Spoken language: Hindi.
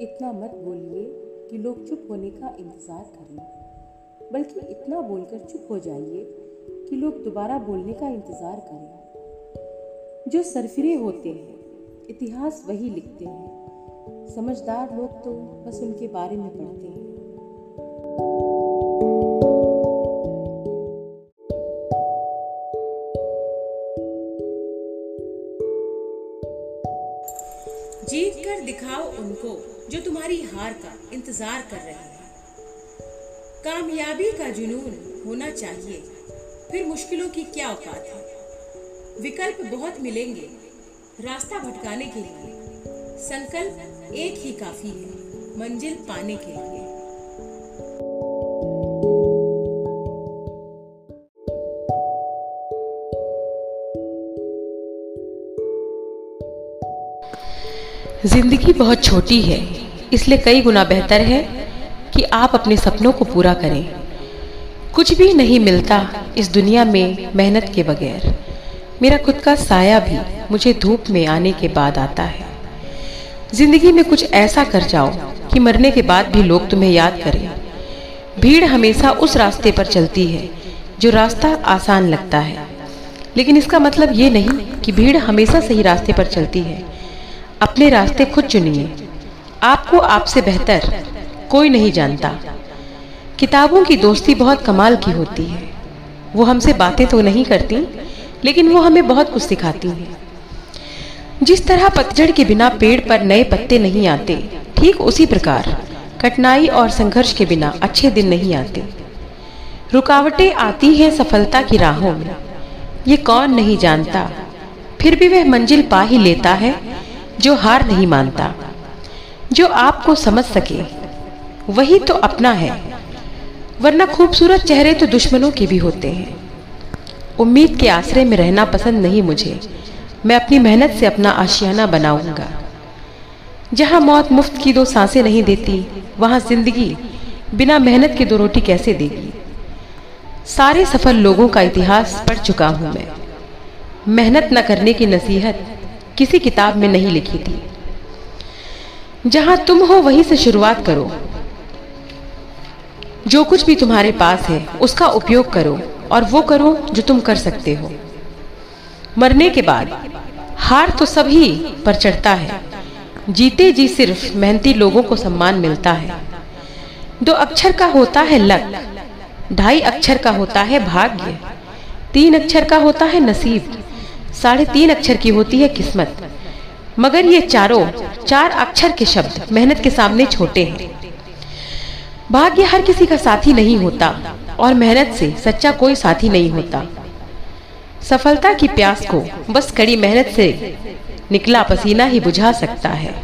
इतना मत बोलिए कि लोग चुप होने का इंतज़ार करें। बल्कि इतना बोलकर चुप हो जाइए कि लोग दोबारा बोलने का इंतज़ार करें। जो सरफिरे होते हैं, इतिहास वही लिखते हैं। समझदार लोग तो बस उनके बारे में पढ़ते हैं। जीत कर दिखाओ उनको। जो तुम्हारी हार का इंतज़ार कर रहे हैं। कामयाबी का जुनून होना चाहिए। फिर मुश्किलों की क्या औकात है? विकल्प बहुत मिलेंगे। रास्ता भटकाने के लिए संकल्प एक ही काफ़ी है, मंजिल पाने के लिए। ज़िंदगी बहुत छोटी है, इसलिए कई गुना बेहतर है कि आप अपने सपनों को पूरा करें। कुछ भी नहीं मिलता इस दुनिया में मेहनत के बगैर। मेरा खुद का साया भी मुझे धूप में आने के बाद आता है। ज़िंदगी में कुछ ऐसा कर जाओ कि मरने के बाद भी लोग तुम्हें याद करें। भीड़ हमेशा उस रास्ते पर चलती है जो रास्ता आसान लगता है। लेकिन इसका मतलब ये नहीं कि भीड़ हमेशा सही रास्ते पर चलती है। अपने रास्ते खुद चुनिए। आपको आपसे बेहतर कोई नहीं जानता। किताबों की दोस्ती बहुत कमाल की होती है। वो हमसे बातें तो नहीं करती, लेकिन वो हमें बहुत कुछ सिखाती हैं। जिस तरह पतझड़ के बिना पेड़ पर नए पत्ते नहीं आते, ठीक उसी प्रकार कठिनाई और संघर्ष के बिना अच्छे दिन नहीं आते। रुकावटें आती हैं सफलता की राहों में। ये कौन नहीं जानता? फिर भी वह मंजिल पा ही लेता है जो हार नहीं मानता। जो आपको समझ सके, वही तो अपना है। वरना खूबसूरत चेहरे तो दुश्मनों के भी होते हैं। उम्मीद के आश्रय में रहना पसंद नहीं मुझे। मैं अपनी मेहनत से अपना आशियाना बनाऊँगा। जहाँ मौत मुफ़्त की दो साँसें नहीं देती, वहाँ ज़िंदगी बिना मेहनत के दो रोटी कैसे देगी? सारे सफल लोगों का इतिहास पढ़ चुका हूँ मैं। मेहनत न करने की नसीहत किसी किताब में नहीं लिखी थी। जहाँ तुम हो, वहीं से शुरुआत करो। जो कुछ भी तुम्हारे पास है, उसका उपयोग करो और वो करो जो तुम कर सकते हो। मरने के बाद, हार तो सभी पर चढ़ता है। जीते जी सिर्फ़ मेहनती लोगों को सम्मान मिलता है। दो अक्षर का होता है लक, ढाई अक्षर का होता है भाग्य, तीन अक्षर का होता है नसीब। साढ़े तीन अक्षर की होती है किस्मत। मगर ये चारों, चार अक्षर के शब्द मेहनत के सामने छोटे हैं। भाग्य हर किसी का साथी नहीं होता और मेहनत से सच्चा कोई साथी नहीं होता। सफलता की प्यास को बस कड़ी मेहनत से निकला पसीना ही बुझा सकता है।